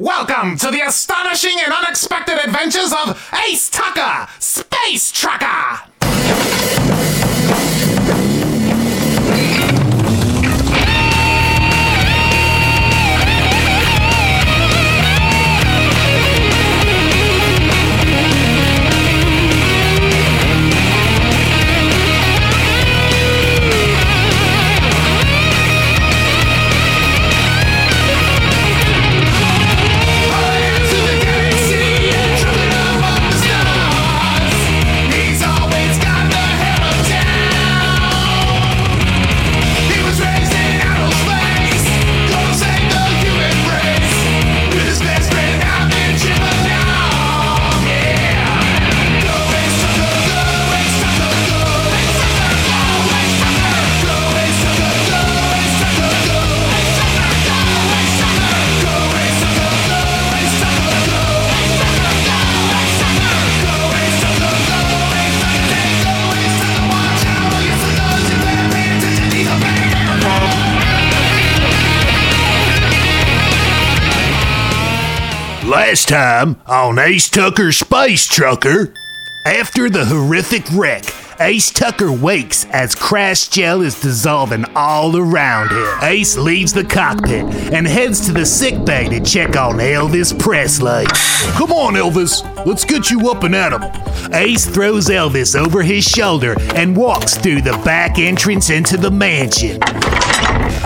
Welcome to the astonishing and unexpected adventures of Ace Tucker, Space Trucker! Last time on Ace Tucker's Space Trucker, after the horrific wreck, Ace Tucker wakes as crash gel is dissolving all around him. Ace leaves the cockpit and heads to the sick bay to check on Elvis Presley. Come on, Elvis, let's get you up and at him. Ace throws Elvis over his shoulder and walks through the back entrance into the mansion.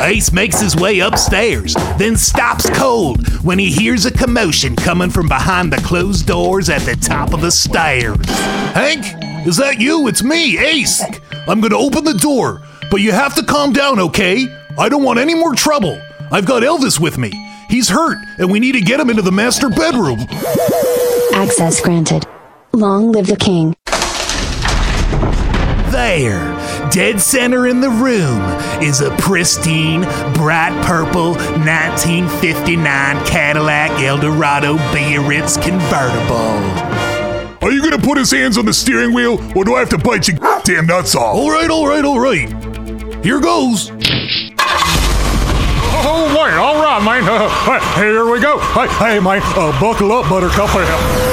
Ace makes his way upstairs, then stops cold when he hears a commotion coming from behind the closed doors at the top of the stairs. Hank, is that you? It's me, Ace. I'm gonna open the door, but you have to calm down, okay? I don't want any more trouble. I've got Elvis with me. He's hurt, and we need to get him into the master bedroom. Access granted. Long live the king. There, dead center in the room, is a pristine, bright purple 1959 Cadillac Eldorado Biarritz convertible. Are you gonna put his hands on the steering wheel, or do I have to bite your damn nuts off? All right, all right, all right. Here goes. Oh, wait, all right, man. Uh, here we go. Hey, hey, man, uh, buckle up, Buttercup.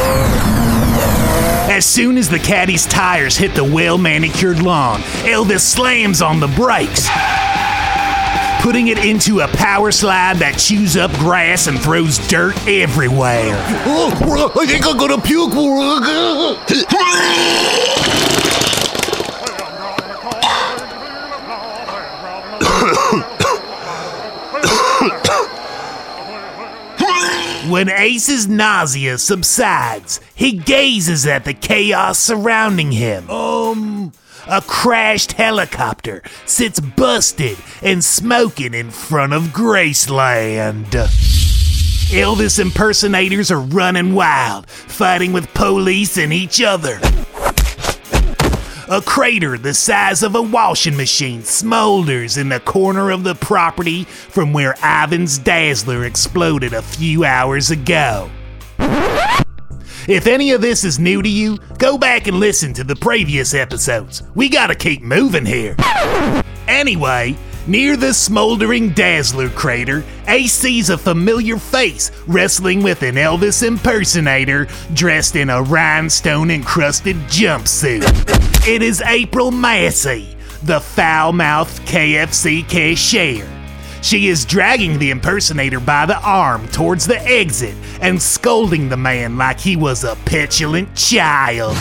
As soon as the caddy's tires hit the well manicured lawn, Elvis slams on the brakes, putting it into a power slide that chews up grass and throws dirt everywhere. Oh, I think I'm gonna puke. When Ace's nausea subsides, he gazes at the chaos surrounding him. Um, a crashed helicopter sits busted and smoking in front of Graceland. Elvis impersonators are running wild, fighting with police and each other. A crater the size of a washing machine smolders in the corner of the property from where Ivan's Dazzler exploded a few hours ago. If any of this is new to you, go back and listen to the previous episodes. We gotta keep moving here. Anyway, near the smoldering Dazzler crater, Ace sees a familiar face wrestling with an Elvis impersonator dressed in a rhinestone encrusted jumpsuit. It is April Massey, the foul mouthed KFC cashier. She is dragging the impersonator by the arm towards the exit and scolding the man like he was a petulant child.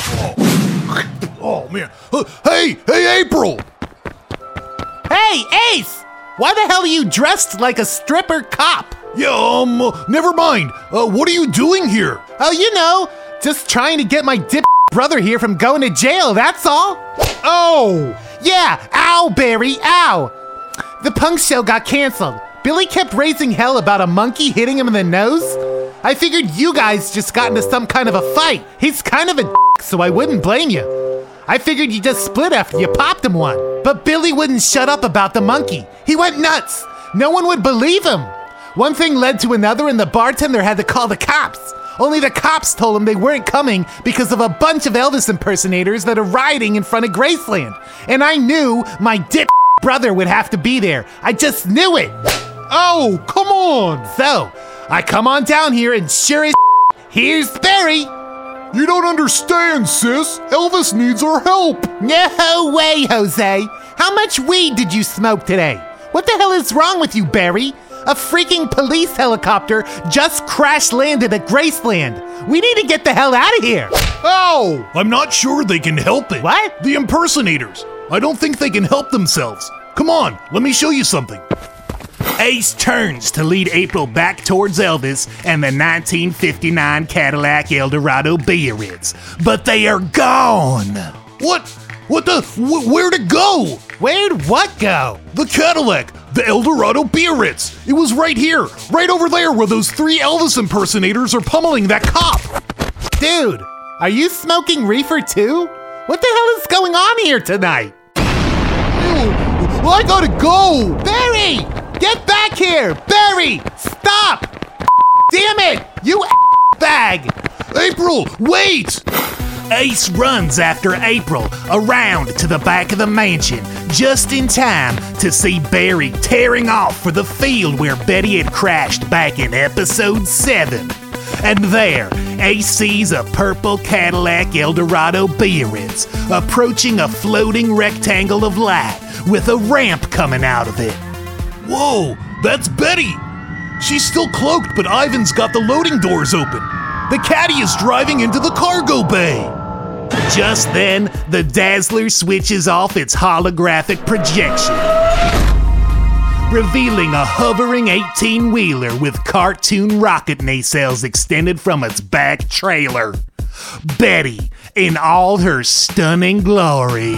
Oh, man. Uh, hey, hey, April. Hey, Ace! Why the hell are you dressed like a stripper cop? Yeah, um, uh, never mind. Uh, what are you doing here? Oh, you know, just trying to get my dip brother here from going to jail, that's all. Oh, Yeah, ow, Barry, ow. The punk show got canceled. Billy kept raising hell about a monkey hitting him in the nose. I figured you guys just got into some kind of a fight. He's kind of a so I wouldn't blame you. I figured you just split after you popped him one. But Billy wouldn't shut up about the monkey. He went nuts. No one would believe him. One thing led to another, and the bartender had to call the cops. Only the cops told him they weren't coming because of a bunch of Elvis impersonators that are rioting in front of Graceland. And I knew my dip brother would have to be there. I just knew it. oh, come on. So, I come on down here and sure as here's Barry. You don't understand, sis. Elvis needs our help. No way, Jose. How much weed did you smoke today? What the hell is wrong with you, Barry? A freaking police helicopter just crash landed at Graceland. We need to get the hell out of here. Oh, I'm not sure they can help it. What? The impersonators. I don't think they can help themselves. Come on, let me show you something. Ace turns to lead April back towards Elvis and the 1959 Cadillac Eldorado Biarritz, but they are gone. What? What the? Wh- where'd it go? Where'd what go? The Cadillac, the Eldorado Biarritz. It was right here, right over there where those three Elvis impersonators are pummeling that cop. Dude, are you smoking reefer too? What the hell is going on here tonight? Ew, I gotta go. Barry! Get back here! Barry! Stop! Damn it! You bag! April, wait! Ace runs after April around to the back of the mansion just in time to see Barry tearing off for the field where Betty had crashed back in episode 7. And there, Ace sees a purple Cadillac Eldorado Biarritz approaching a floating rectangle of light with a ramp coming out of it. Whoa, that's Betty. She's still cloaked, but Ivan's got the loading doors open. The caddy is driving into the cargo bay. Just then, the Dazzler switches off its holographic projection, revealing a hovering 18 wheeler with cartoon rocket nacelles extended from its back trailer. Betty, in all her stunning glory.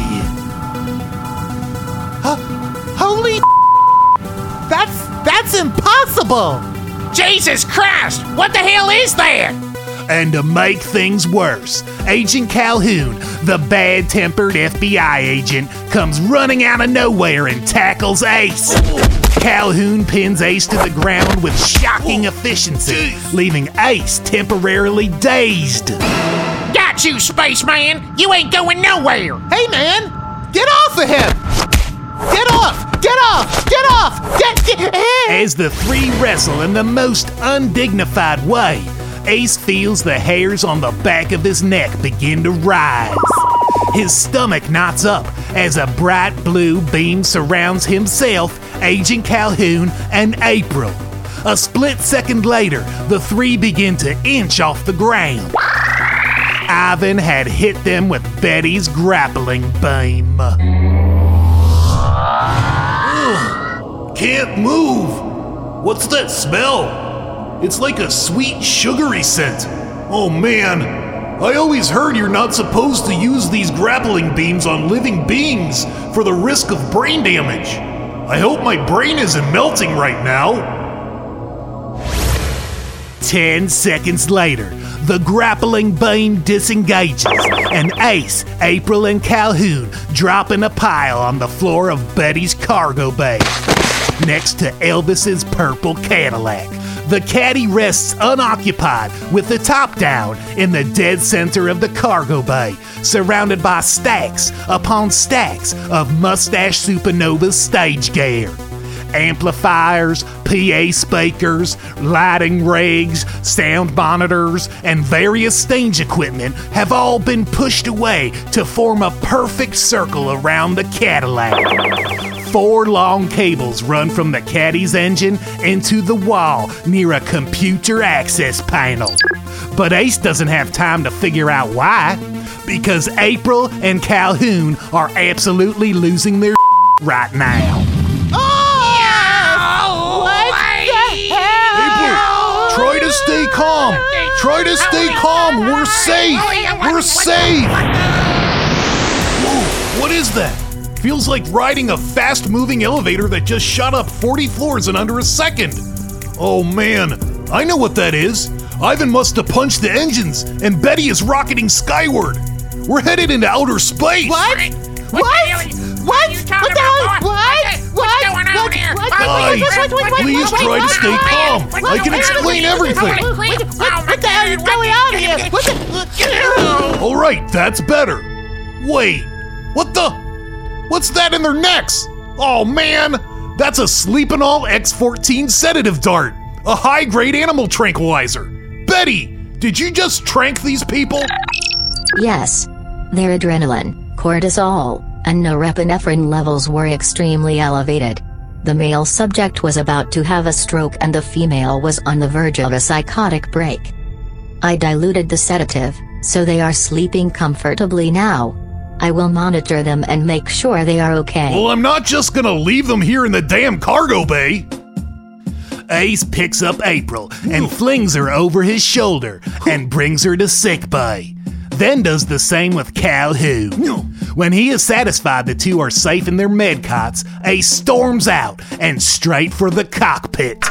holy That's that's impossible! Jesus Christ! What the hell is that? And to make things worse, Agent Calhoun, the bad tempered FBI agent, comes running out of nowhere and tackles Ace. Calhoun pins Ace to the ground with shocking efficiency, leaving Ace temporarily dazed. Got you, spaceman! You ain't going nowhere! Hey man, get off of him! Get off! Get off! Get off! Get, get As the three wrestle in the most undignified way, Ace feels the hairs on the back of his neck begin to rise. His stomach knots up as a bright blue beam surrounds himself, Agent Calhoun, and April. A split second later, the three begin to inch off the ground. Ivan had hit them with Betty's grappling beam. Can't move. What's that smell? It's like a sweet, sugary scent. Oh man, I always heard you're not supposed to use these grappling beams on living beings for the risk of brain damage. I hope my brain isn't melting right now. Ten seconds later, the grappling beam disengages, and Ace, April, and Calhoun drop in a pile on the floor of Betty's cargo bay, next to Elvis's purple Cadillac. The caddy rests unoccupied with the top down in the dead center of the cargo bay, surrounded by stacks upon stacks of Mustache Supernova's stage gear amplifiers, PA speakers, lighting rigs, sound monitors, and various stage equipment have all been pushed away to form a perfect circle around the Cadillac. Four long cables run from the caddy's engine into the wall near a computer access panel. But Ace doesn't have time to figure out why, because April and Calhoun are absolutely losing their right now. April, try to stay calm. Try to stay calm. We're safe. We're safe. Whoa, what is that? Feels like riding a fast moving elevator that just shot up 40 floors in under a second. Oh man, I know what that is. Ivan must have punched the engines, and Betty is rocketing skyward. We're headed into outer space. What? What? What? What? You talking What the about, hell? boy? What? What's What? going on What? here? What? What? Guys, What? What? What? please What? try to What? stay What? calm. What? I can What? explain What? everything. What? What, Oh, my what the hell is God. going on here? What the? All right, that's better. Wait, what the? What's that in their necks? Oh man, that's a Sleepinol X14 sedative dart. a high grade animal tranquilizer. Betty, did you just trank these people? Yes. Their adrenaline, cortisol, and norepinephrine levels were extremely elevated. The male subject was about to have a stroke and the female was on the verge of a psychotic break. I diluted the sedative, so they are sleeping comfortably now. I will monitor them and make sure they are okay. Well, I'm not just gonna leave them here in the damn cargo bay. Ace picks up April and flings her over his shoulder and brings her to sick bay. Then does the same with Calhoun. When he is satisfied the two are safe in their med cots, Ace storms out and straight for the cockpit.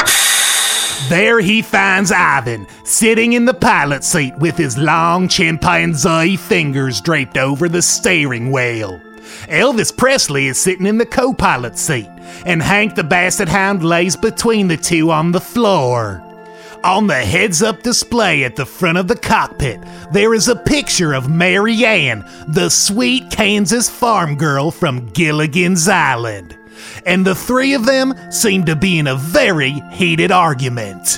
There he finds Ivan sitting in the pilot seat with his long chimpanzee fingers draped over the steering wheel. Elvis Presley is sitting in the co pilot seat, and Hank the Basset Hound lays between the two on the floor. On the heads up display at the front of the cockpit, there is a picture of Mary Ann, the sweet Kansas farm girl from Gilligan's Island. And the three of them seem to be in a very heated argument.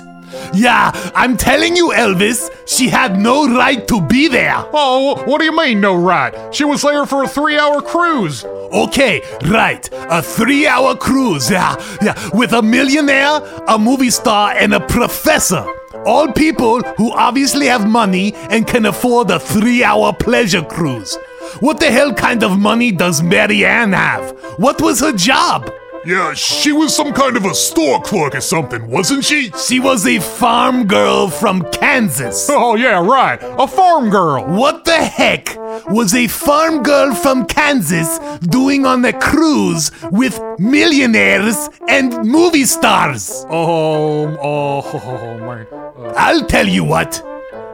Yeah, I'm telling you, Elvis, she had no right to be there. Oh, what do you mean, no right? She was there for a three hour cruise. Okay, right. A three hour cruise, yeah, yeah, with a millionaire, a movie star, and a professor. All people who obviously have money and can afford a three hour pleasure cruise. What the hell kind of money does Mary Ann have? What was her job? Yeah, she was some kind of a store clerk or something, wasn't she? She was a farm girl from Kansas. Oh, yeah, right. A farm girl. What the heck was a farm girl from Kansas doing on a cruise with millionaires and movie stars? Um, oh, man. Uh, I'll tell you what.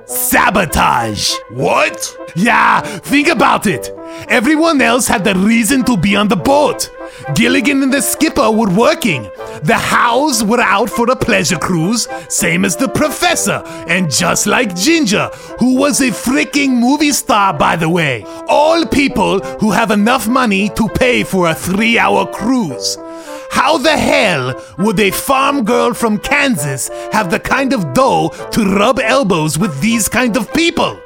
Sabotage. What? Yeah, think about it. Everyone else had the reason to be on the boat. Gilligan and the skipper were working. The Howells were out for a pleasure cruise, same as the professor, and just like Ginger, who was a freaking movie star, by the way. All people who have enough money to pay for a three hour cruise. How the hell would a farm girl from Kansas have the kind of dough to rub elbows with these kind of people?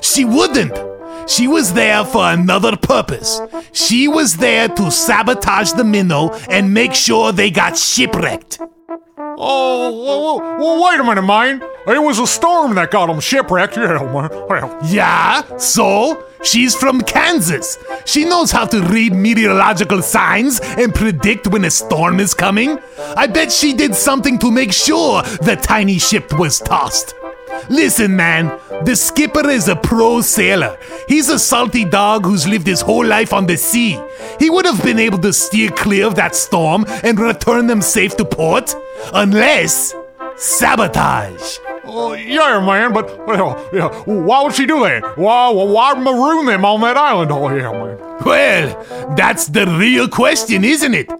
She wouldn't. She was there for another purpose. She was there to sabotage the minnow and make sure they got shipwrecked. oh, well, well, wait a minute, man. It was a storm that got them shipwrecked. Yeah. Well, Yeah, so she's from Kansas. She knows how to read meteorological signs and predict when a storm is coming. I bet she did something to make sure the tiny ship was tossed. Listen, man, the skipper is a pro sailor. He's a salty dog who's lived his whole life on the sea. He would have been able to steer clear of that storm and return them safe to port, unless sabotage. oh, yeah, man, but, well, yeah, why would she do that? Why, why maroon them on that island? Oh, yeah, man. Well, that's the real question, isn't it?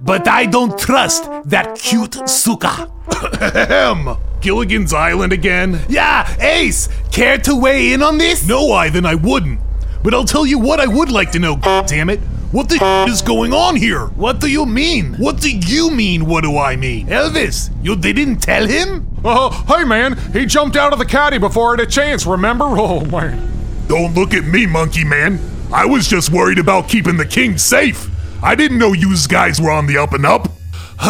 But I don't trust that cute Suka. Ahem. Gilligan's Island again? Yeah, Ace, care to weigh in on this? No, Ivan, I wouldn't. But I'll tell you what I would like to know, damn it. What the is going on here? What do you mean? What do you mean, what do I mean? Elvis, you they didn't tell him? Uh, hey, man, he jumped out of the caddy before I had a chance, remember? Oh, man. Don't look at me, monkey man. I was just worried about keeping the king safe. I didn't know you guys were on the up and up.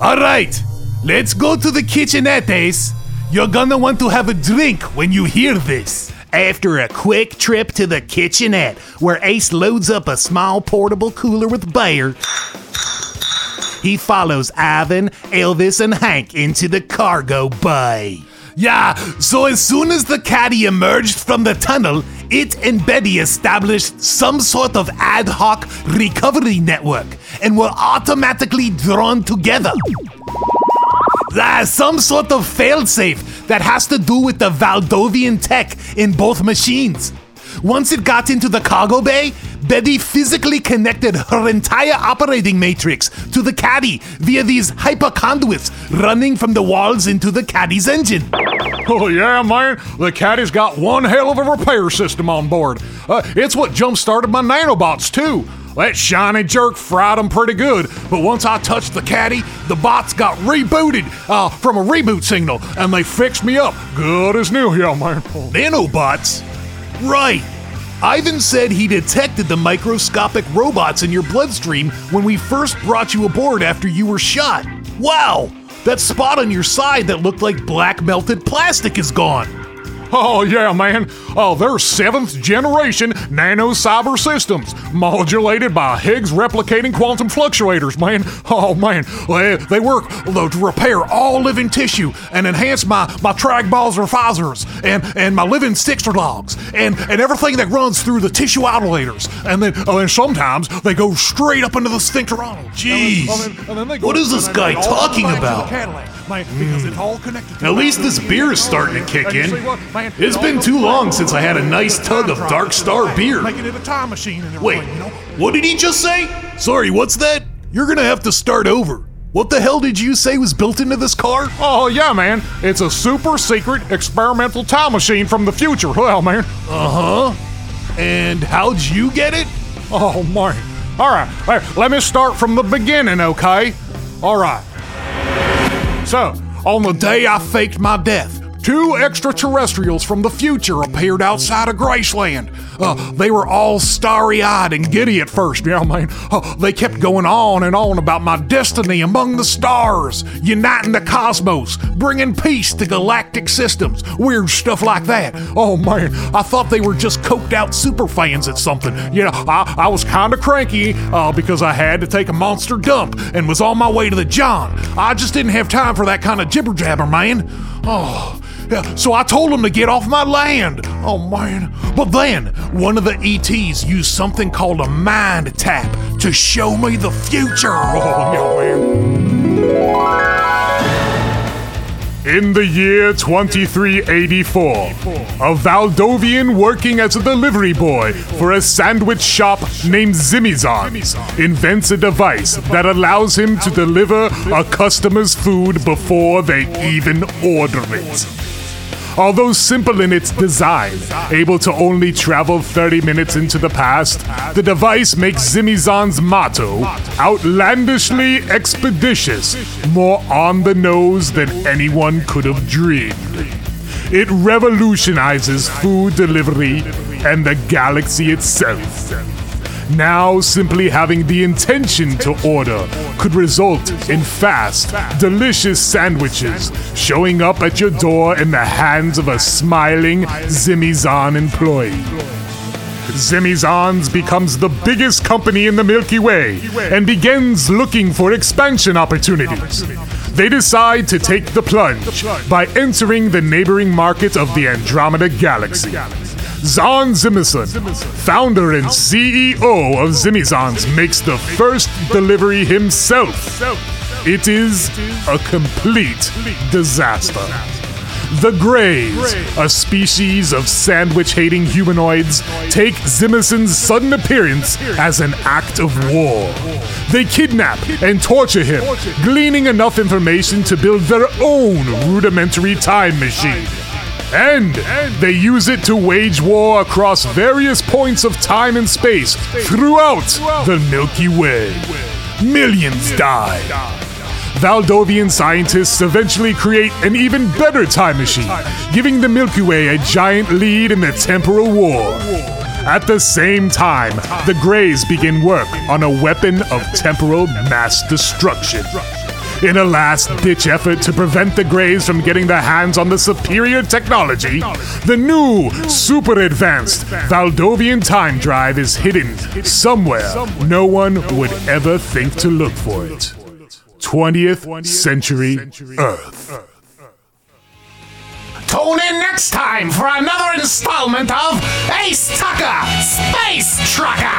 All right, let's go to the kitchenette, Ace. You're gonna want to have a drink when you hear this. After a quick trip to the kitchenette, where Ace loads up a small portable cooler with beer, he follows Ivan, Elvis, and Hank into the cargo bay. Yeah, so as soon as the caddy emerged from the tunnel, it and Betty established some sort of ad hoc recovery network and were automatically drawn together. Ah, some sort of failsafe that has to do with the Valdovian tech in both machines. Once it got into the cargo bay, Betty physically connected her entire operating matrix to the caddy via these hyperconduits running from the walls into the caddy's engine. Oh, yeah, man. The caddy's got one hell of a repair system on board. Uh, it's what jump started my nanobots, too. that shiny jerk fried them pretty good. But once I touched the caddy, the bots got rebooted uh, from a reboot signal, and they fixed me up good as new, yeah, man. Nanobots? Right. Ivan said he detected the microscopic robots in your bloodstream when we first brought you aboard after you were shot. Wow! That spot on your side that looked like black melted plastic is gone. Oh, yeah, man. Oh, they're seventh generation nano cyber systems, modulated by Higgs replicating quantum fluctuators, man. Oh, man. They, they work to repair all living tissue and enhance my, my trag balls or phosphors and, and my living Stixter logs and, and everything that runs through the tissue alveolators. And then, oh, and sometimes they go straight up into the sphincteronal. Oh, jeez. What is this guy talking about? Because it's all At least this beer is starting to kick in. It's been too long since I had a nice tug of Dark Star beer. Making it a time machine and Wait, you know? what did he just say? Sorry, what's that? You're gonna have to start over. What the hell did you say was built into this car? Oh, yeah, man. It's a super secret experimental time machine from the future. Well, man. Uh huh. And how'd you get it? Oh, man. All right. Hey, let me start from the beginning, okay? All right. So, on the day I faked my death, two extraterrestrials from the future appeared outside of Graceland. Uh, they were all starry eyed and giddy at first, yeah, man. Uh, they kept going on and on about my destiny among the stars, uniting the cosmos, bringing peace to galactic systems, weird stuff like that. Oh, man, I thought they were just coked out super fans at something. You know, I, I was kind of cranky uh, because I had to take a monster dump and was on my way to the John. I just didn't have time for that kind of jibber jabber, man. Oh, so I told him to get off my land. Oh man. But then one of the ETs used something called a mind tap to show me the future. Oh. In the year 2384, a Valdovian working as a delivery boy for a sandwich shop named Zimizons invents a device that allows him to deliver a customer's food before they even order it. Although simple in its design, able to only travel 30 minutes into the past, the device makes Zimizan's motto outlandishly expeditious, more on the nose than anyone could have dreamed. It revolutionizes food delivery and the galaxy itself. Now, simply having the intention to order could result in fast, delicious sandwiches showing up at your door in the hands of a smiling Zimizon employee. Zimizons becomes the biggest company in the Milky Way and begins looking for expansion opportunities. They decide to take the plunge by entering the neighboring market of the Andromeda Galaxy. Zon Zimmerson, founder and CEO of Zimizons, makes the first delivery himself. It is a complete disaster. The Greys, a species of sandwich hating humanoids, take Zimerson's sudden appearance as an act of war. They kidnap and torture him, gleaning enough information to build their own rudimentary time machine. And they use it to wage war across various points of time and space throughout the Milky Way. Millions die. Valdovian scientists eventually create an even better time machine, giving the Milky Way a giant lead in the temporal war. At the same time, the Greys begin work on a weapon of temporal mass destruction. In a last ditch effort to prevent the Greys from getting their hands on the superior technology, the new, super advanced Valdovian time drive is hidden somewhere no one would ever think to look for it. 20th century Earth. Tune in next time for another installment of Ace Tucker Space Trucker.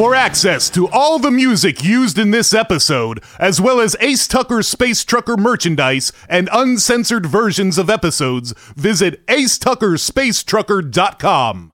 For access to all the music used in this episode, as well as Ace Tucker Space Trucker merchandise and uncensored versions of episodes, visit acetuckerspacetrucker.com.